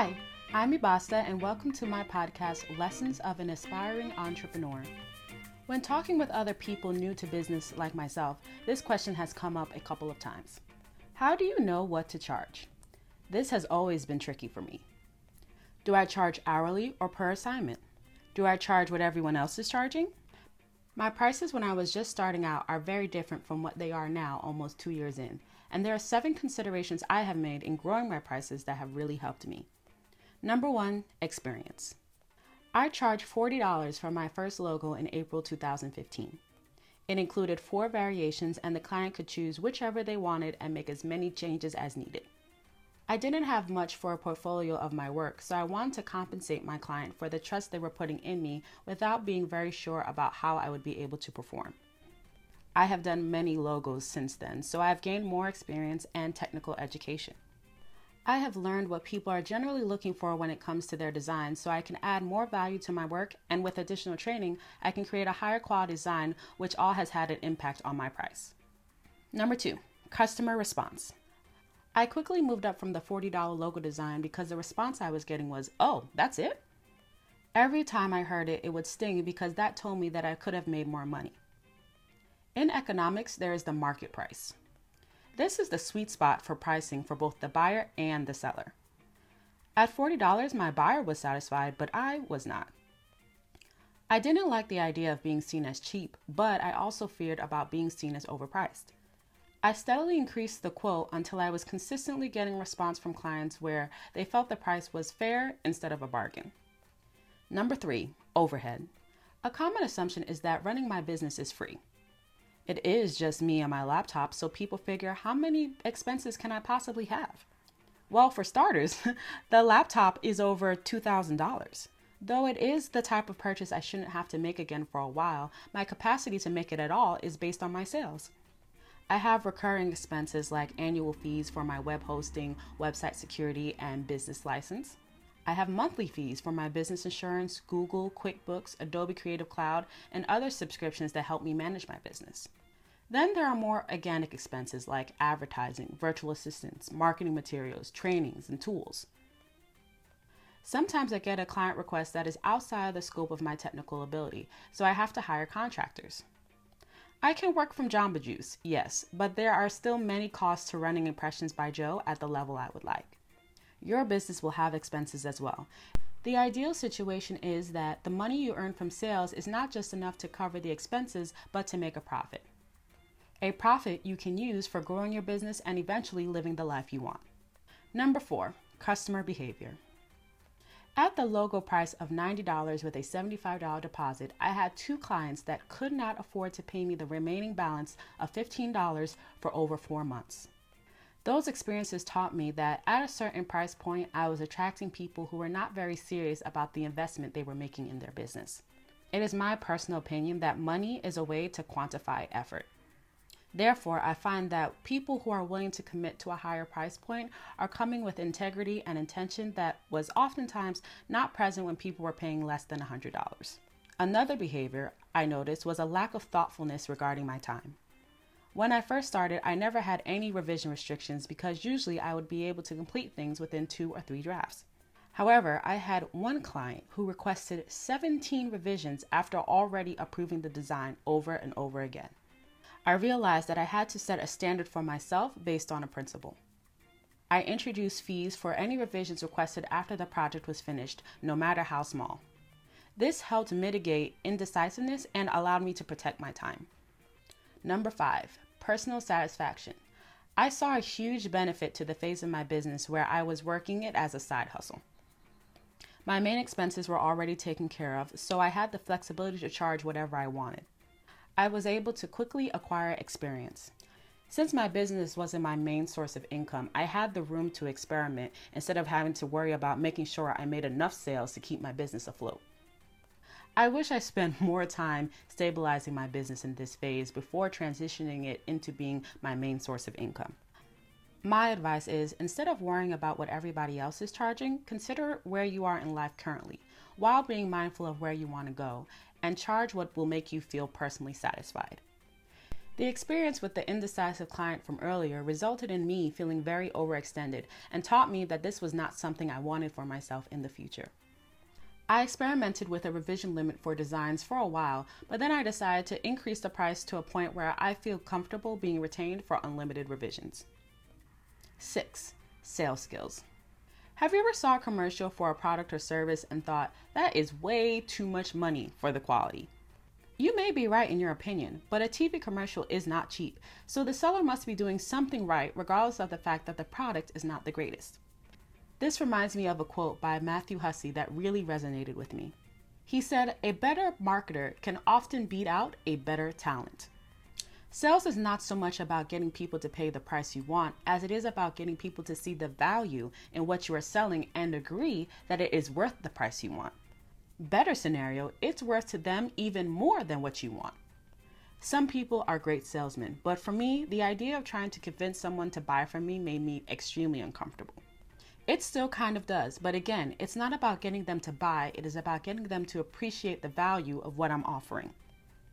Hi, I'm Ibasta, and welcome to my podcast, Lessons of an Aspiring Entrepreneur. When talking with other people new to business like myself, this question has come up a couple of times. How do you know what to charge? This has always been tricky for me. Do I charge hourly or per assignment? Do I charge what everyone else is charging? My prices when I was just starting out are very different from what they are now, almost two years in, and there are seven considerations I have made in growing my prices that have really helped me. Number one, experience. I charged $40 for my first logo in April 2015. It included four variations, and the client could choose whichever they wanted and make as many changes as needed. I didn't have much for a portfolio of my work, so I wanted to compensate my client for the trust they were putting in me without being very sure about how I would be able to perform. I have done many logos since then, so I have gained more experience and technical education. I have learned what people are generally looking for when it comes to their design, so I can add more value to my work, and with additional training, I can create a higher quality design, which all has had an impact on my price. Number two, customer response. I quickly moved up from the $40 logo design because the response I was getting was, oh, that's it? Every time I heard it, it would sting because that told me that I could have made more money. In economics, there is the market price. This is the sweet spot for pricing for both the buyer and the seller. At $40, my buyer was satisfied, but I was not. I didn't like the idea of being seen as cheap, but I also feared about being seen as overpriced. I steadily increased the quote until I was consistently getting response from clients where they felt the price was fair instead of a bargain. Number three, overhead. A common assumption is that running my business is free. It is just me and my laptop, so people figure how many expenses can I possibly have? Well, for starters, the laptop is over $2,000. Though it is the type of purchase I shouldn't have to make again for a while, my capacity to make it at all is based on my sales. I have recurring expenses like annual fees for my web hosting, website security, and business license. I have monthly fees for my business insurance, Google, QuickBooks, Adobe Creative Cloud, and other subscriptions that help me manage my business. Then there are more organic expenses like advertising, virtual assistants, marketing materials, trainings, and tools. Sometimes I get a client request that is outside the scope of my technical ability, so I have to hire contractors. I can work from Jamba Juice, yes, but there are still many costs to running impressions by Jo at the level I would like. Your business will have expenses as well. The ideal situation is that the money you earn from sales is not just enough to cover the expenses, but to make a profit. A profit you can use for growing your business and eventually living the life you want. Number four, customer behavior. At the logo price of $90 with a $75 deposit, I had two clients that could not afford to pay me the remaining balance of $15 for over four months. Those experiences taught me that at a certain price point, I was attracting people who were not very serious about the investment they were making in their business. It is my personal opinion that money is a way to quantify effort. Therefore, I find that people who are willing to commit to a higher price point are coming with integrity and intention that was oftentimes not present when people were paying less than $100. Another behavior I noticed was a lack of thoughtfulness regarding my time. When I first started, I never had any revision restrictions because usually I would be able to complete things within two or three drafts. However, I had one client who requested 17 revisions after already approving the design over and over again. I realized that I had to set a standard for myself based on a principle. I introduced fees for any revisions requested after the project was finished, no matter how small. This helped mitigate indecisiveness and allowed me to protect my time. Number five, personal satisfaction. I saw a huge benefit to the phase of my business where I was working it as a side hustle. My main expenses were already taken care of, so I had the flexibility to charge whatever I wanted. I was able to quickly acquire experience. Since my business wasn't my main source of income, I had the room to experiment instead of having to worry about making sure I made enough sales to keep my business afloat. I wish I spent more time stabilizing my business in this phase before transitioning it into being my main source of income. My advice is instead of worrying about what everybody else is charging, consider where you are in life currently while being mindful of where you want to go and charge what will make you feel personally satisfied. The experience with the indecisive client from earlier resulted in me feeling very overextended and taught me that this was not something I wanted for myself in the future. I experimented with a revision limit for designs for a while, but then I decided to increase the price to a point where I feel comfortable being retained for unlimited revisions. 6. Sales skills. Have you ever saw a commercial for a product or service and thought, that is way too much money for the quality? You may be right in your opinion, but a TV commercial is not cheap, so the seller must be doing something right regardless of the fact that the product is not the greatest. This reminds me of a quote by Matthew Hussey that really resonated with me. He said, A better marketer can often beat out a better talent. Sales is not so much about getting people to pay the price you want as it is about getting people to see the value in what you are selling and agree that it is worth the price you want. Better scenario, it's worth to them even more than what you want. Some people are great salesmen, but for me, the idea of trying to convince someone to buy from me made me extremely uncomfortable. It still kind of does, but again, it's not about getting them to buy, it is about getting them to appreciate the value of what I'm offering.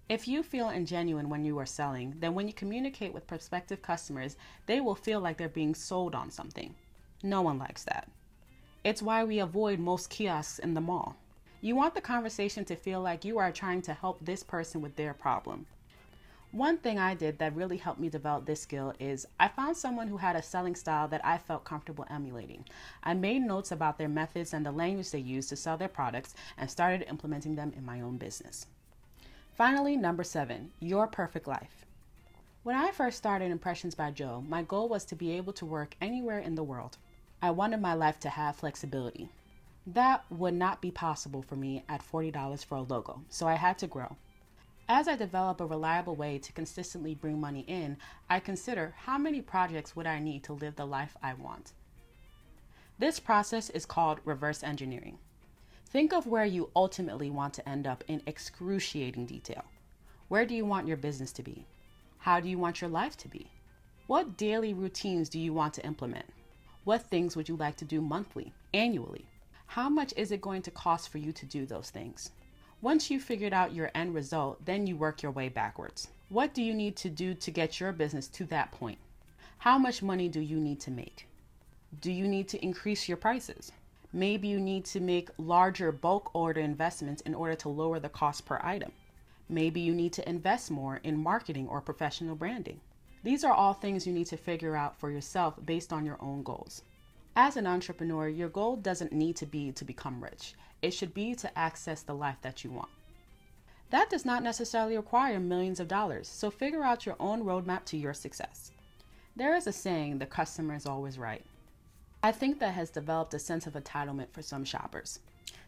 If you feel ingenuine when you are selling, then when you communicate with prospective customers, they will feel like they're being sold on something. No one likes that. It's why we avoid most kiosks in the mall. You want the conversation to feel like you are trying to help this person with their problem. One thing I did that really helped me develop this skill is I found someone who had a selling style that I felt comfortable emulating. I made notes about their methods and the language they used to sell their products and started implementing them in my own business. Finally, number seven, your perfect life. When I first started Impressions by Jo, my goal was to be able to work anywhere in the world. I wanted my life to have flexibility. That would not be possible for me at $40 for a logo, so I had to grow. As I develop a reliable way to consistently bring money in, I consider how many projects would I need to live the life I want. This process is called reverse engineering. Think of where you ultimately want to end up in excruciating detail. Where do you want your business to be? How do you want your life to be? What daily routines do you want to implement? What things would you like to do monthly, annually? How much is it going to cost for you to do those things? Once you've figured out your end result, then you work your way backwards. What do you need to do to get your business to that point? How much money do you need to make? Do you need to increase your prices? Maybe you need to make larger bulk order investments in order to lower the cost per item. Maybe you need to invest more in marketing or professional branding. These are all things you need to figure out for yourself based on your own goals. As an entrepreneur, your goal doesn't need to be to become rich. It should be to access the life that you want. That does not necessarily require millions of dollars, so figure out your own roadmap to your success. There is a saying, the customer is always right. I think that has developed a sense of entitlement for some shoppers.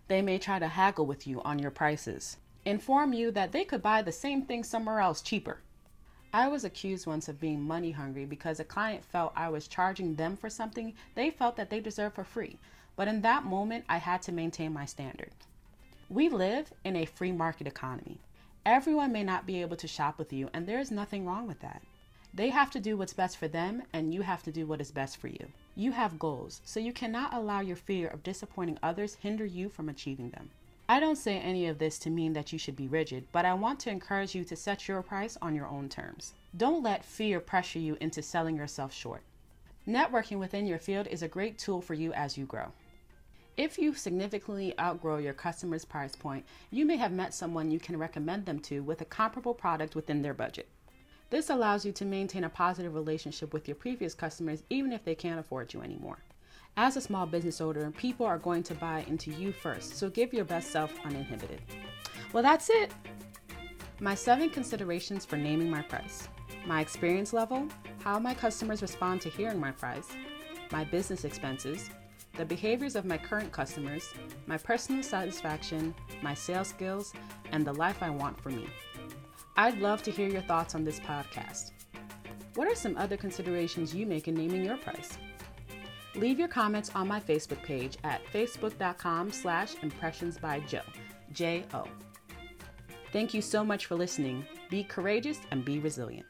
They may try to haggle with you on your prices, inform you that they could buy the same thing somewhere else cheaper. I was accused once of being money hungry because a client felt I was charging them for something they felt that they deserved for free, but in that moment, I had to maintain my standard. We live in a free market economy. Everyone may not be able to shop with you, and there is nothing wrong with that. They have to do what's best for them, and you have to do what is best for you. You have goals, so you cannot allow your fear of disappointing others hinder you from achieving them. I don't say any of this to mean that you should be rigid, but I want to encourage you to set your price on your own terms. Don't let fear pressure you into selling yourself short. Networking within your field is a great tool for you as you grow. If you significantly outgrow your customer's price point, you may have met someone you can recommend them to with a comparable product within their budget. This allows you to maintain a positive relationship with your previous customers even if they can't afford you anymore. As a small business owner, people are going to buy into you first, so give your best self uninhibited. Well, that's it. My seven considerations for naming my price my experience level, how my customers respond to hearing my price, my business expenses, the behaviors of my current customers, my personal satisfaction, my sales skills, and the life I want for me. I'd love to hear your thoughts on this podcast. What are some other considerations you make in naming your price? Leave your comments on my Facebook page at facebook.com slash impressions by Jo, J-O. Thank you so much for listening. Be courageous and be resilient.